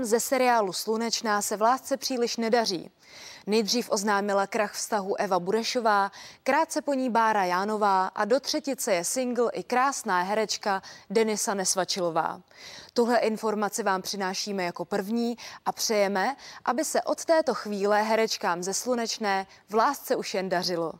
Ze seriálu Slunečná se v lásce příliš nedaří. Nejdřív oznámila krach vztahu Eva Burešová, krátce po ní Bára Jánová a do třetice je single i krásná herečka Denisa Nesvačilová. Tuhle informaci vám přinášíme jako první a přejeme, aby se od této chvíle herečkám ze Slunečné v lásce už jen dařilo.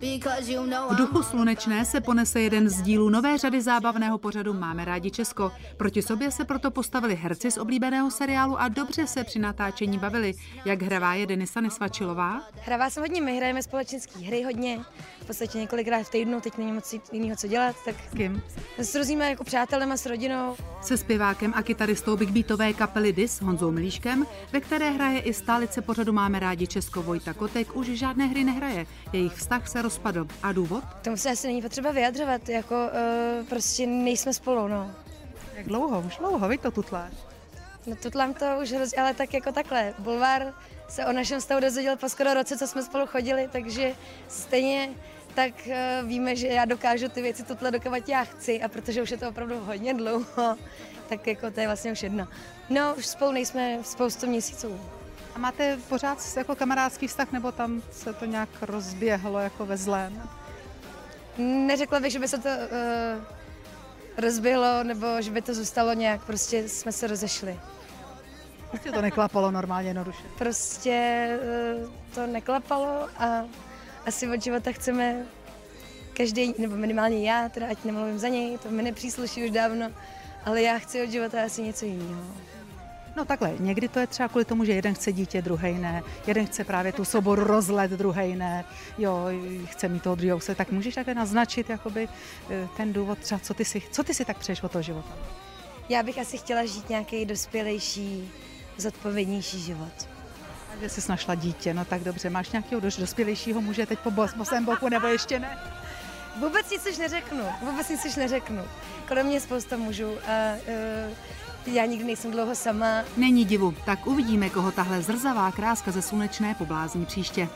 V duchu slunečné se ponese jeden z dílů nové řady zábavného pořadu Máme rádi Česko. Proti sobě se proto postavili herci z oblíbeného seriálu a dobře se při natáčení bavili. Jak hravá je Denisa Nesvačilová? Hravá jsem hodně, my hrajeme společenské hry hodně, v podstatě několikrát v týdnu, teď není moc jiného co dělat, tak S kým? s různými jako přátelem a s rodinou. Se zpěvákem a kytaristou Big Beatové kapely Dis Honzou Milíškem, ve které hraje i stálice pořadu Máme rádi Česko Vojta Kotek, už žádné hry nehraje. Jejich vztah se rozpadl. A důvod? Tomu se asi není potřeba vyjadřovat, jako uh, prostě nejsme spolu, no. Jak dlouho? Už dlouho, vy to tutláš. No tutlám to už hrozně, ale tak jako takhle. Bulvár se o našem stavu dozvěděl po skoro roce, co jsme spolu chodili, takže stejně tak uh, víme, že já dokážu ty věci tutle dokovat já chci a protože už je to opravdu hodně dlouho, tak jako to je vlastně už jedno. No, už spolu nejsme spoustu měsíců. A máte pořád jako kamarádský vztah, nebo tam se to nějak rozběhlo jako ve zlém? Neřekla bych, že by se to uh, rozběhlo, nebo že by to zůstalo nějak, prostě jsme se rozešli. Prostě to neklapalo normálně jednoduše. Prostě uh, to neklapalo a asi od života chceme každý, nebo minimálně já, teda ať nemluvím za něj, to mi nepřísluší už dávno, ale já chci od života asi něco jiného. No takhle, někdy to je třeba kvůli tomu, že jeden chce dítě, druhý ne. Jeden chce právě tu soboru rozlet, druhý ne. Jo, chce mít toho druhého se. Tak můžeš takhle naznačit jakoby, eh, ten důvod třeba, co ty si, co ty si tak přeješ od toho života? Já bych asi chtěla žít nějaký dospělejší, zodpovědnější život. Takže jsi našla dítě, no tak dobře. Máš nějakého dospělejšího muže teď po bos- bosém boku, nebo ještě ne? Vůbec nic už neřeknu, vůbec nic už neřeknu. Kolem mě je spousta mužů a uh, já nikdy nejsem dlouho sama. Není divu, tak uvidíme, koho tahle zrzavá kráska ze slunečné poblázní příště.